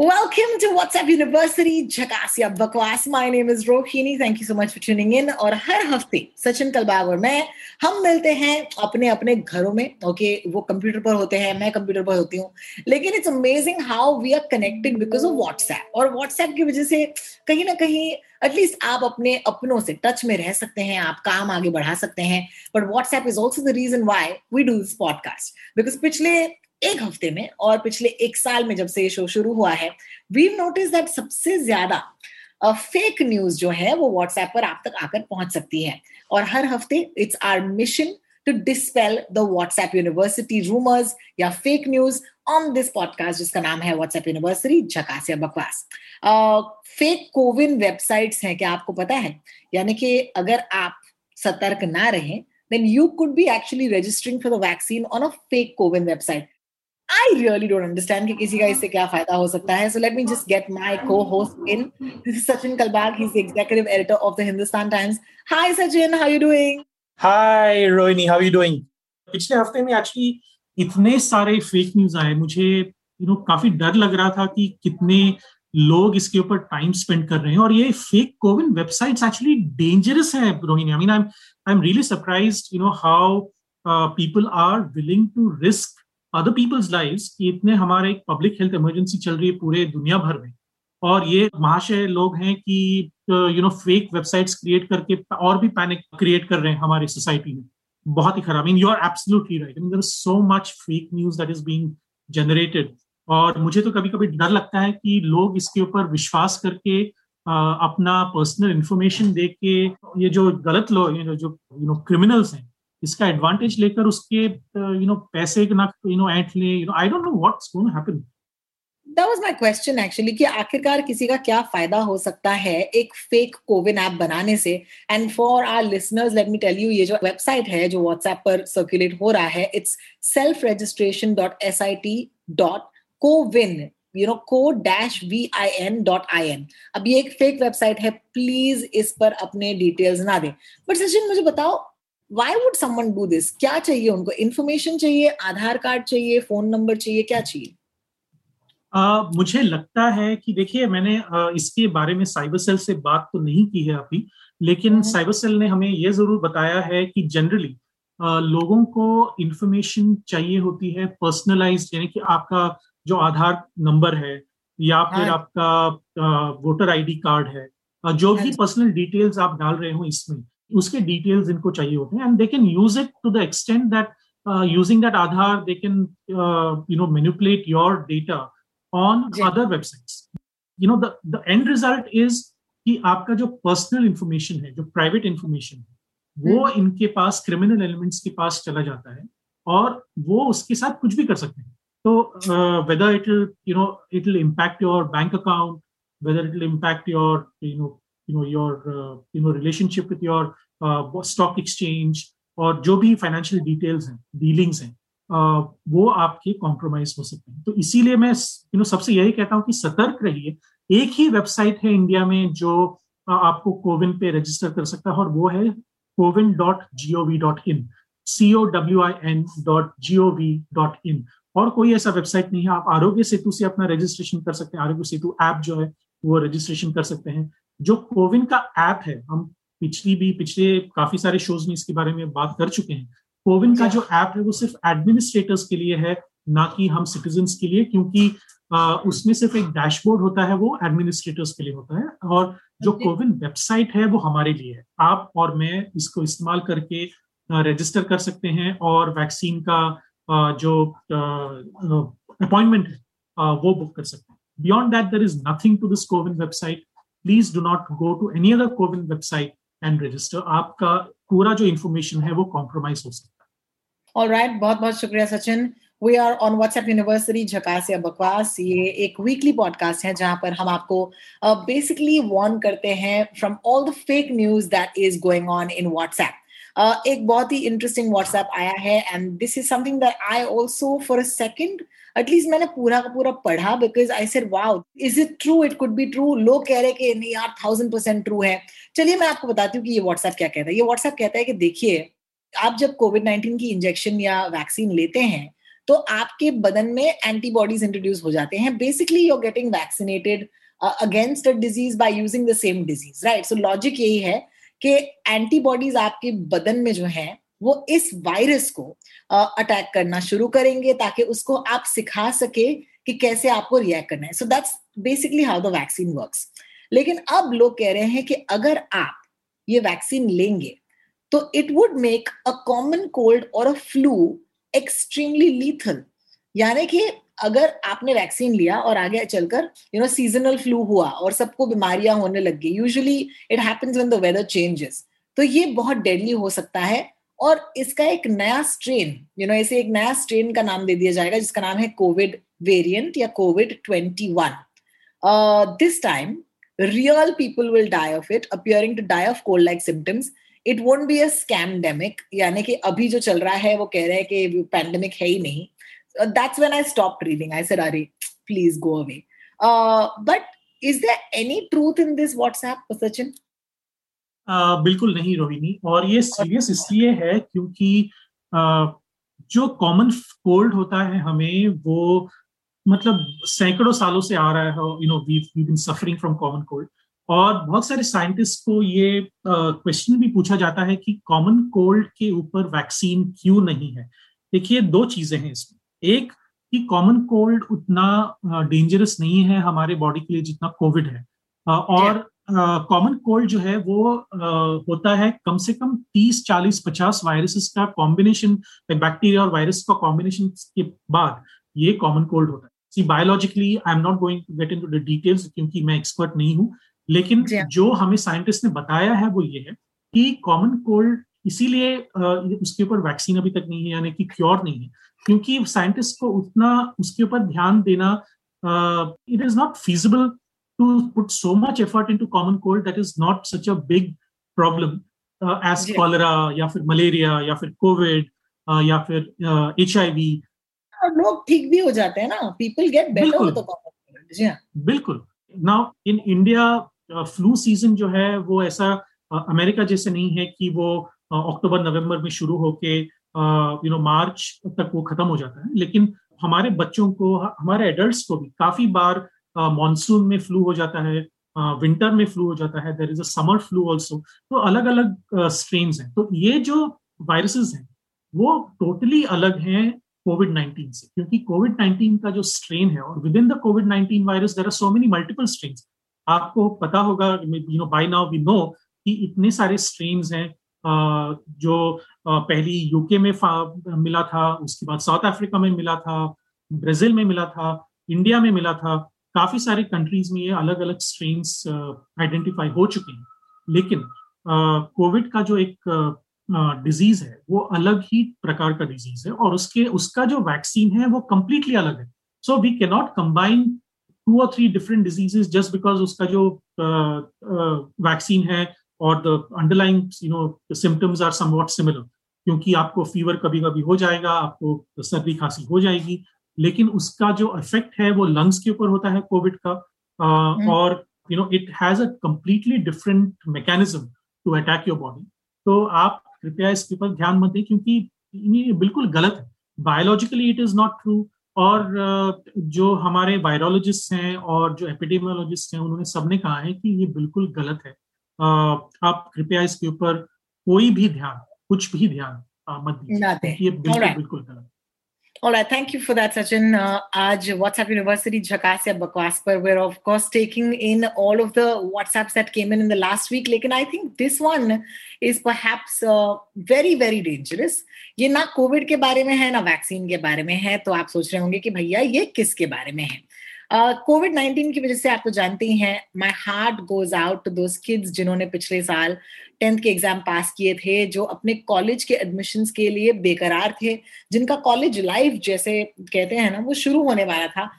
Welcome to WhatsApp University, Jhakasya Bakwas. My name is Rohini. Thank you so much for tuning in. और हर हफ़्ते सचिन कलबाग और मैं हम मिलते हैं अपने अपने घरों में ओके okay, वो कंप्यूटर पर होते हैं मैं कंप्यूटर पर होती हूँ लेकिन it's amazing how we are connected because of WhatsApp और व्हाट्सएप की वजह से कहीं ना कहीं एटलीस्ट आप अपने अपनों से टच में रह सकते हैं आप काम आगे बढ़ा सकते हैं but WhatsApp is also the reason why we do this podcast because पिछले एक हफ़्ते में और पिछले एक साल में जब से ये शो शुरू हुआ है वी नोटिस दैट सबसे ज़्यादा फेक न्यूज़ जो है वो व्हाट्सएप पर आप तक आकर पहुँच सकती है। और हर हफ़्ते it's our mission to dispel the WhatsApp university rumours या fake news on this podcast जिसका नाम है व्हाट्सएप यूनिवर्सिटी झकास या बकवास। फेक कोविन वेबसाइट्स हैं क्या आपको पता है? यानी कि अगर आप सतर्क ना रहें, then you could be actually registering for the vaccine on a fake COVID website. I really don't understand कि किसी का इससे क्या फ़ायदा हो सकता है. So let me just get my co-host in. This is Sachin Kalbag. He's the executive editor of the Hindustan Times. Hi Sachin, how you doing? Hi Rohini how you doing पिछले हफ़्ते में एक्चुअली इतने सारे fake news आए मुझे you know काफ़ी डर लग रहा था कि कितने लोग इसके ऊपर टाइम स्पेंड कर रहे हैं और ये fake CoWIN websites actually dangerous है Rohini I mean I am I am really surprised you know how people are willing to risk other people's lives इतने हमारे एक पब्लिक हेल्थ इमरजेंसी चल रही है पूरे दुनिया भर में। और ये महाशय लोग हैं कि you know fake websites create करके और भी पैनिक क्रिएट कर रहे हैं हमारी सोसाइटी में। बहुत ही खराब। Mean you are absolutely right mean there so much fake news that is being generated और मुझे तो कभी कभी डर लगता है कि लोग इसके ऊपर विश्वास करके अपना पर्सनल इंफॉर्मेशन दे के ये जो गलत लोग जो यू नो क्रिमिनल्स हैं इसका एडवांटेज लेकर उसके यू नो पैसे ना यू नो ऐंठ ले you know I don't know what's going to happen That was my question, actually, कि आखिरकार किसी का क्या फ़ायदा हो सकता है एक फेक कोविन ऐप बनाने से? And for our listeners let me tell you ये जो वेबसाइट है, जो व्हाट्सएप पर सर्कुलेट हो रहा है it's self registration dot S I T dot CoWIN you know co dash V I N dot I N अब ये एक फेक वेबसाइट है प्लीज़ इस पर अपने डिटेल्स ना दें। बट सचिन, मुझे बताओ why would someone do this क्या चाहिए उनको? इन्फॉर्मेशन चाहिए आधार कार्ड चाहिए फ़ोन नंबर चाहिए क्या चाहिए? Uh, मुझे लगता है कि देखिए मैंने uh, इसके बारे में साइबर सेल से बात तो नहीं की है अभी लेकिन साइबर सेल ने हमें ये ज़रूर बताया है कि जनरली लोगों को इंफॉर्मेशन चाहिए होती है पर्सनलाइज यानी कि आपका जो आधार नंबर है या फिर हाँ। आपका वोटर आईडी कार्ड है जो हाँ भी पर्सनल डिटेल्स आप डाल रहे हो इसमें उसके डिटेल्स इनको चाहिए होते हैं। And they can use it to the extent that using that Aadhaar they can you know manipulate your data on other other websites. You know, the, the end result is कि आपका जो personal information है जो private information है वो इनके पास criminal elements के पास चला जाता है और वो उसके साथ कुछ भी कर सकते हैं। तो whether it you know it will impact your bank account whether it will impact your you know you know your you know relationship with your stock exchange और जो भी फाइनेंशियल डिटेल्स हैं डीलिंग्स हैं uh, वो आपके compromise हो सकते हैं। तो इसीलिए मैं यू नो सबसे यही कहता हूँ कि सतर्क रहिए। एक ही वेबसाइट है इंडिया में जो uh, आपको कोविन पे रजिस्टर कर सकता है और वो है CoWIN dot G O V dot in C O W I N dot G O V dot in और कोई ऐसा वेबसाइट नहीं है आप आरोग्य सेतु से अपना रजिस्ट्रेशन कर सकते हैं। आरोग्य सेतु ऐप जो है वो रजिस्ट्रेशन कर सकते हैं। जो कोविन का ऐप है हम पिछली भी पिछले काफ़ी सारे शोज़ में इसके बारे में बात कर चुके हैं। कोविन का जो। ऐप है वो सिर्फ़ एडमिनिस्ट्रेटर्स के लिए है ना कि हम सिटीजन के लिए क्योंकि आ, उसमें सिर्फ़ एक डैशबोर्ड होता है वो एडमिनिस्ट्रेटर्स के लिए होता है और जो कोविन वेबसाइट है वो हमारे लिए है। आप और मैं इसको इस्तेमाल करके रजिस्टर कर सकते हैं और वैक्सीन का आ, जो अपॉइंटमेंट है वो बुक कर सकते हैं। Beyond that there is nothing to this CoWIN website please do not go to any other CoWIN website and register आपका पूरा जो इन्फॉर्मेशन है वो कॉम्प्रोमाइज हो सकता है। ऑल राइट बहुत बहुत शुक्रिया Sachin. We are on WhatsApp university झकास या बकवास ये एक वीकली पॉडकास्ट है जहाँ पर हम आपको बेसिकली uh, वार्न करते हैं from all the fake news that is going on in WhatsApp एक बहुत ही इंटरेस्टिंग व्हाट्सएप आया है and this is something that I also for a second at least मैंने पूरा का पूरा पढ़ा because I said wow is it true it could be true लोग कह रहे कि, नहीं यार थाउज़ेंड परसेंट ट्रू है. चलिए मैं आपको बताती हूँ कि ये व्हाट्सएप क्या कहता है। ये व्हाट्सएप कहता है कि देखिए, आप जब कोविड नाइन्टीन की इंजेक्शन या वैक्सीन लेते हैं तो आपके बदन में एंटीबॉडीज इंट्रोड्यूस हो जाते हैं। Basically you getting vaccinated against a disease by using the same disease right so logic यही है कि एंटीबॉडीज आपके बदन में जो है, वो इस वायरस को अटैक करना शुरू करेंगे ताकि उसको आप सिखा सके कि कैसे आपको रिएक्ट करना है। So that's basically how the vaccine works लेकिन अब लोग कह रहे हैं कि अगर आप ये वैक्सीन लेंगे तो it would make a common cold और अ फ्लू एक्सट्रीमली लीथल यानी कि अगर आपने वैक्सीन लिया और आगे चलकर यू नो सीजनल फ्लू हुआ और सबको बीमारियाँ होने लग गई usually it happens when the weather changes तो ये बहुत डेडली हो सकता है और इसका एक नया स्ट्रेन यू नो इसे एक नया स्ट्रेन का नाम दे दिया जाएगा जिसका नाम है कोविड वेरिएंट या COVID twenty one this time real people will die of it appearing to die of cold like symptoms it won't be a scamdemic यानी कि अभी जो चल रहा है, वो कह रहे हैं कि पैंडेमिक है ही नहीं. That's when I stop reading I said अरे please go away but is there any truth in this WhatsApp Sachin बिल्कुल नहीं रोहिणी। और ये सीरियस इसलिए है क्योंकि uh, जो कॉमन कोल्ड होता है हमें वो मतलब सैकड़ों सालों से आ रहा है you know we been suffering from common cold और बहुत सारे साइंटिस्ट को ये क्वेश्चन uh, भी पूछा जाता है कि कॉमन कोल्ड के ऊपर वैक्सीन क्यों नहीं है? देखिए दो चीज़ें हैं इसमें। एक कि कॉमन कोल्ड उतना डेंजरस नहीं है हमारे बॉडी के लिए जितना कोविड है। और कॉमन कोल्ड जो है वो uh, होता है कम से कम 30, 40, 50 वायरसेस का कॉम्बिनेशन बैक्टीरिया और वायरस का कॉम्बिनेशन के बाद ये कॉमन कोल्ड होता है। See biologically I am not going to get into the details क्योंकि मैं एक्सपर्ट नहीं हूँ। लेकिन। जो हमें साइंटिस्ट ने बताया है वो ये है कि कॉमन कोल्ड इसीलिए उसके ऊपर वैक्सीन अभी तक नहीं है यानी कि क्योर नहीं है। क्योंकि साइंटिस्ट को उतना उसके ऊपर ध्यान देना it is not feasible to put so much effort into common cold that is not such a big problem as cholera या फिर मलेरिया या फिर कोविड या फिर एच आई वी लोग ठीक भी हो जाते हैं ना। पीपल गेट बेटर बिल्कुल। Now in India flu season जो है वो ऐसा अमेरिका जैसे नहीं है कि वो अक्टूबर, नवंबर में शुरू होके यू नो मार्च तक वो खत्म हो जाता है। लेकिन हमारे बच्चों को, हमारे एडल्ट्स को भी काफ़ी बार मानसून में फ्लू हो जाता है विंटर में फ्लू हो जाता है there is a summer flu also तो अलग अलग स्ट्रेन्स हैं। तो ये जो वायरसेस हैं, वो टोटली अलग हैं कोविड नाइन्टीन से, क्योंकि कोविड नाइन्टीन का जो स्ट्रेन है और within the COVID nineteen virus there are so many multiple strain आपको पता होगा you know by now we know कि इतने सारे स्ट्रेन्स हैं जो पहली यूके में मिला था, उसके बाद साउथ अफ्रीका में मिला था ब्राज़ील में मिला था इंडिया में मिला था, काफ़ी सारे कंट्रीज़ में ये अलग अलग स्ट्रेन्स आइडेंटिफाई हो चुके हैं। लेकिन कोविड का जो एक डिज़ीज़ है, वो अलग ही प्रकार का डिज़ीज़ है और उसके, उसका जो वैक्सीन है, वो कंप्लीटली अलग है। So we can not combine two और three different diseases just because उसका जो वैक्सीन है और the underlying you know symptoms are somewhat similar क्योंकि आपको फीवर कभी कभी हो जाएगा आपको सर्दी खांसी हो जाएगी लेकिन उसका जो इफ़ेक्ट है वो लंग्स के ऊपर होता है कोविड का uh, और you know it has a completely different mechanism to attack your body तो आप कृपया इसके ऊपर ध्यान मत दें क्योंकि ये बिल्कुल गलत है। Biologically it is not true और जो हमारे वायरोलॉजिस्ट हैं और जो एपिडेमियोलॉजिस्ट हैं उन्होंने सबने कहा है कि ये बिल्कुल गलत है। आप कृपया इसके ऊपर कोई भी ध्यान कुछ भी ध्यान मत दीजिए ये बिल्कुल बिल्कुल गलत All right, thank you for that, Sachin. Uh, Aj WhatsApp University Jhakasya Bakwas par. We're of course taking in all of the WhatsApps that came in in the last week. Lekin I think this one is perhaps uh, very very dangerous. ये ना Covid के बारे में है ना vaccine के बारे में है तो आप सोच रहे होंगे कि भैया ये किसके बारे में है कोविड नाइनटीन की वजह से आप तो जानते ही हैं my heart goes out to those kids जिन्होंने पिछले साल टेंथ के एग्ज़ाम पास किए थे, जो अपने कॉलेज के एडमिशन के लिए बेकरार थे, जिनका कॉलेज लाइफ जैसे कहते हैं ना, वो शुरू होने वाला था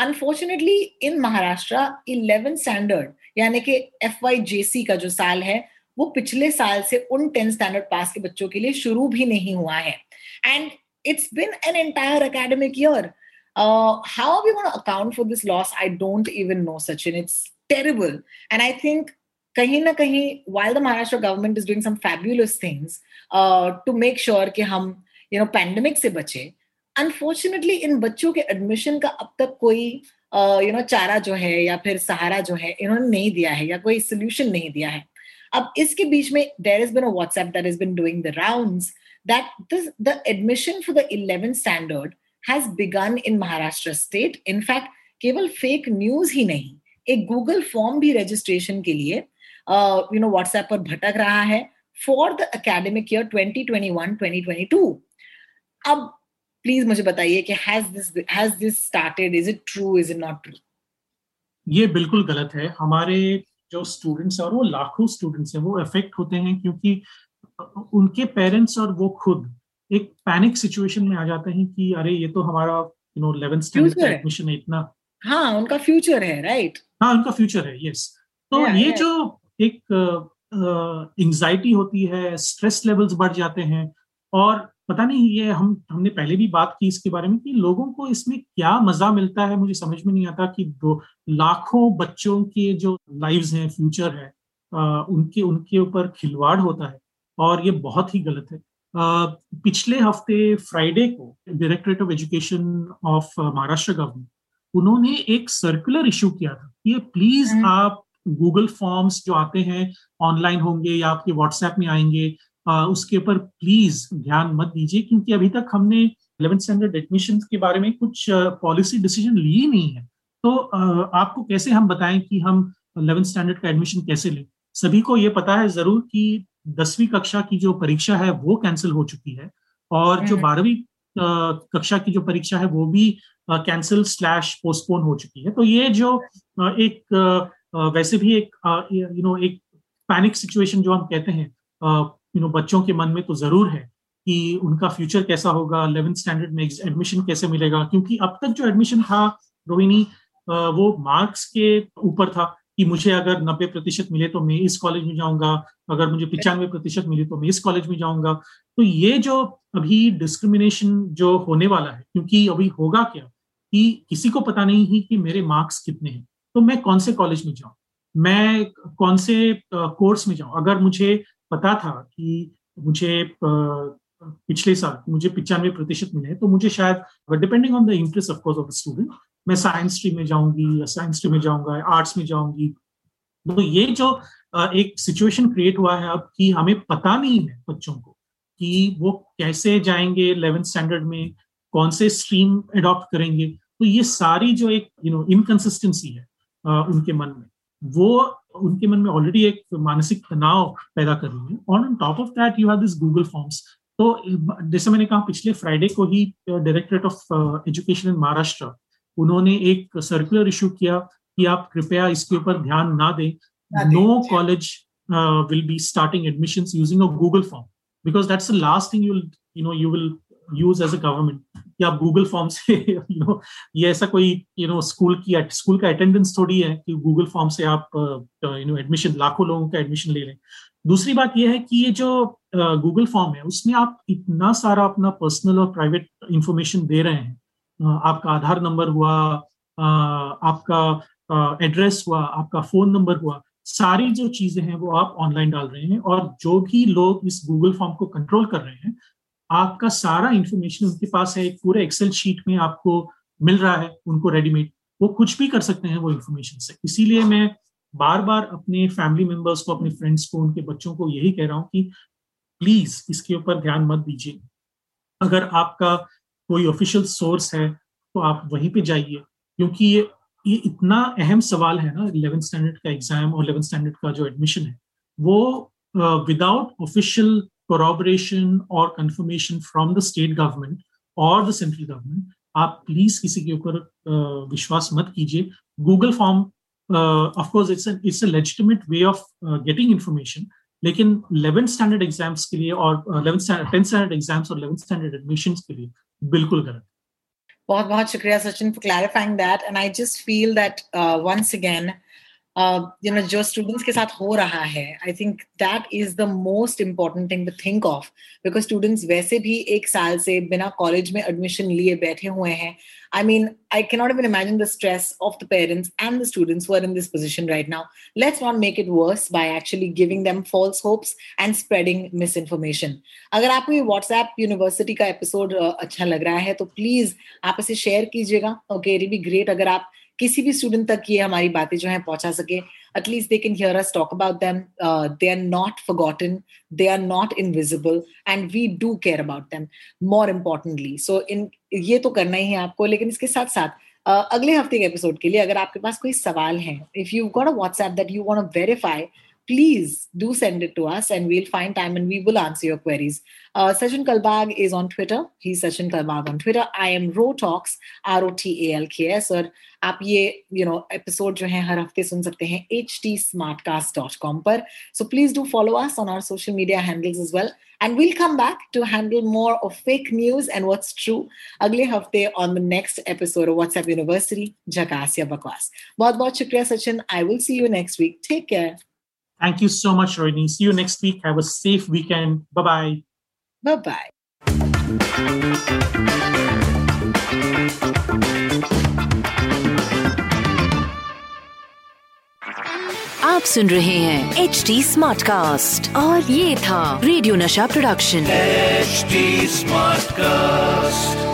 unfortunately in Maharashtra eleven standard यानी कि एफ़ वाई जे सी का जो साल है, वो पिछले साल से उन टेंथ स्टैंडर्ड पास के बच्चों के लिए शुरू भी नहीं हुआ है and it's been an entire academic year. Uh, how are we going to account for this loss? I don't even know, Sachin. It's terrible. And I think kahin na kahin, while the Maharashtra government is doing some fabulous things uh, to make sure कि हम you know pandemic से बचे, unfortunately इन बच्चों के admission का अब तक कोई uh, you know चारा जो है या फिर सहारा जो है इन्होंने नहीं दिया है या कोई solution नहीं दिया है अब इसके बीच में there has been a WhatsApp that has been doing the rounds that this, the admission for the 11th standard has begun in Maharashtra state. In fact, केवल फेक न्यूज़ ही नहीं एक गूगल फॉर्म भी रजिस्ट्रेशन के लिए you know WhatsApp पर भटक रहा है फॉर द एकेडमिक ईयर 2021-2022 अब प्लीज़ मुझे बताइए कि has this has this started is it true is it not true ये बिल्कुल गलत है। हमारे जो स्टूडेंट्स और वो लाखों स्टूडेंट्स हैं वो अफेक्ट होते हैं क्योंकि उनके पेरेंट्स और वो खुद एक पैनिक सिचुएशन में आ जाते हैं कि अरे ये तो हमारा यू नो इलेवेंथ स्टैंडर्ड का एडमिशन है इतना। हाँ उनका फ्यूचर है राइट हाँ उनका फ्यूचर है यस तो yeah, ये yeah. जो एक एंजाइटी uh, होती है स्ट्रेस लेवल्स बढ़ जाते हैं और पता नहीं ये हम हमने पहले भी बात की इसके बारे में कि लोगों को इसमें क्या मज़ा मिलता है मुझे समझ में नहीं आता कि दो लाखों बच्चों के जो लाइव्स हैं फ्यूचर है आ, उनके उनके ऊपर खिलवाड़ होता है और ये बहुत ही गलत है। पिछले हफ़्ते फ्राइडे को directorate of education of Maharashtra government उन्होंने एक सर्कुलर इशू किया था कि प्लीज़ हम्म। आप गूगल फॉर्म्स जो आते हैं ऑनलाइन होंगे या आपके व्हाट्सएप में आएँगे आ, उसके ऊपर प्लीज़ ध्यान मत दीजिए क्योंकि अभी तक हमने इलेवेंथ स्टैंडर्ड एडमिशन के बारे में कुछ पॉलिसी डिसीज़न लिए नहीं है तो आ, आपको कैसे हम बताएँ कि हम इलेवेंथ स्टैंडर्ड का एडमिशन कैसे लें सभी को ये पता है ज़रूर कि दसवीं कक्षा की जो परीक्षा है वो कैंसिल हो चुकी है और जो हम्म। बारहवीं कक्षा की जो परीक्षा है वो भी कैंसिल स्लैश पोस्टपोन हो चुकी है तो ये जो एक वैसे भी एक यू नो एक पैनिक सिचुएशन जो हम कहते हैं यू नो बच्चों के मन में तो ज़रूर है कि उनका फ्यूचर कैसा होगा इलेवेंथ स्टैंडर्ड में एडमिशन कैसे मिलेगा क्योंकि अब तक जो एडमिशन था रोहिणी वो मार्क्स के ऊपर था कि मुझे अगर नब्बे प्रतिशत मिले तो मैं इस कॉलेज में जाऊँगा, अगर मुझे पिचानवे प्रतिशत मिले तो मैं इस कॉलेज में जाऊँगा। तो ये जो अभी डिस्क्रिमिनेशन जो होने वाला है, क्योंकि अभी होगा क्या कि किसी को पता नहीं है कि मेरे मार्क्स कितने हैं तो मैं कौन से कॉलेज में जाऊँ? मैं कौन से कोर्स में जाऊँ? अगर मुझे पता था कि मुझे पिछले साल मुझे पिचानवे प्रतिशत मिले तो मुझे शायद depending on the interest of course of student मैं साइंस स्ट्रीम में जाऊँगी, या साइंस स्ट्रीम में जाऊँगा आर्ट्स में जाऊँगी। तो ये जो एक सिचुएशन क्रिएट हुआ है अब कि हमें पता नहीं है बच्चों को कि वो कैसे जाएँगे इलेवेंथ स्टैंडर्ड में, कौन से स्ट्रीम अडॉप्ट करेंगे। तो ये सारी जो एक यू नो इनकन्सिस्टेंसी है उनके मन में। वो, उनके मन में ऑलरेडी एक मानसिक तनाव पैदा कर रही है। और on top of that you have this Google forms तो जैसे मैंने कहा, पिछले फ्राइडे को ही directorate of education in Maharashtra उन्होंने एक सर्कुलर इशू किया कि आप कृपया इसके ऊपर ध्यान ना दें। No college will be starting admission using a Google form because that's the last thing you you know you will use as a government कि आप गूगल फॉर्म से यू नो ये ऐसा कोई यू नो स्कूल की school का attendance थोड़ी है कि गूगल फॉर्म से आप यू नो एडमिशन लाखों लोगों का एडमिशन ले लें। दूसरी बात यह है कि ये जो गूगल uh, फॉर्म है उसमें आप इतना सारा अपना पर्सनल और प्राइवेट इंफॉर्मेशन दे रहे हैं आपका आधार नंबर हुआ आपका एड्रेस हुआ, आपका फ़ोन नंबर हुआ, सारी जो चीज़ें हैं वो आप ऑनलाइन डाल रहे हैं और जो भी लोग इस गूगल फॉर्म को कंट्रोल कर रहे हैं, आपका सारा इंफॉर्मेशन उनके पास है, एक पूरे एक्सेल शीट में आपको मिल रहा है, उनको रेडीमेड वो कुछ भी कर सकते हैं वो इन्फॉर्मेशन से। इसीलिए मैं बार बार अपने फैमिली मेंबर्स को, अपने फ्रेंड्स को, उनके बच्चों को यही कह रहा हूँ कि प्लीज़ इसके ऊपर ध्यान मत दीजिए। अगर आपका कोई ऑफिशियल सोर्स है तो आप वहीं पे जाइए। क्योंकि ये ये इतना अहम सवाल है ना इलेवेंथ स्टैंडर्ड का एग्ज़ाम और इलेवेंथ स्टैंडर्ड का जो एडमिशन है, वो विदाउट ऑफिशियल कोरोबरेशन और confirmation from the state government और द सेंट्रल गवर्नमेंट आप प्लीज़ किसी के ऊपर विश्वास मत कीजिए। Google form of course it's it's a legitimate way of getting information लेकिन 11th स्टैंडर्ड एग्ज़ाम्स के लिए और 11th स्टैंडर्ड एग्ज़ाम्स और 11th स्टैंडर्ड एडमिशंस के लिए बिल्कुल गलत बहुत बहुत शुक्रिया Sachin for clarifying that and I just feel that once again Uh, you know जो स्टूडेंट्स के साथ हो रहा है I think that is the most important thing to think of because students वैसे भी एक साल से बिना कॉलेज में एडमिशन लिए बैठे हुए हैं। I mean I can not even imagine the stress of the parents and the students were in this position right now let's not make it worse by actually giving them false hopes and spreading misinformation अगर आपको ये WhatsApp university का episode uh, अच्छा लग रहा है तो please आप इसे शेयर कीजिएगा। ओके इट बी ग्रेट अगर आप किसी भी स्टूडेंट तक ये हमारी बातें जो है पहुँचा सके। At least they can hear us talk about them they are not forgotten they are not invisible and we do care about them more importantly so इन ये तो करना ही है आपको लेकिन इसके साथ साथ uh, अगले हफ़्ते के एपिसोड के लिए अगर आपके पास कोई सवाल है if you got a WhatsApp that you want to verify please do send it to us and we'll find time and we will answer your queries. Uh, Sachin Kalbag is on Twitter. He's Sachin Kalbag on Twitter. I am Rotalks, R-O-T-A-L-K-S. और आप ये you know episode जो है हर हफ़्ते सुन सकते हैं htsmartcast.com पर. So please do follow us on our social media handles as well. And we'll come back to handle more of fake news and what's true अगले हफ़्ते on the next episode of WhatsApp University, Jakas ya Bakwas. बहुत बहुत शुक्रिया Sachin. I will see you next week. Take care. Thank you so much, Rohini. See you next week. Have a safe weekend. Bye bye. Bye bye. आप सुन रहे हैं H D smart cast और ये था radio नशा प्रोडक्शन एच स्मार्ट कास्ट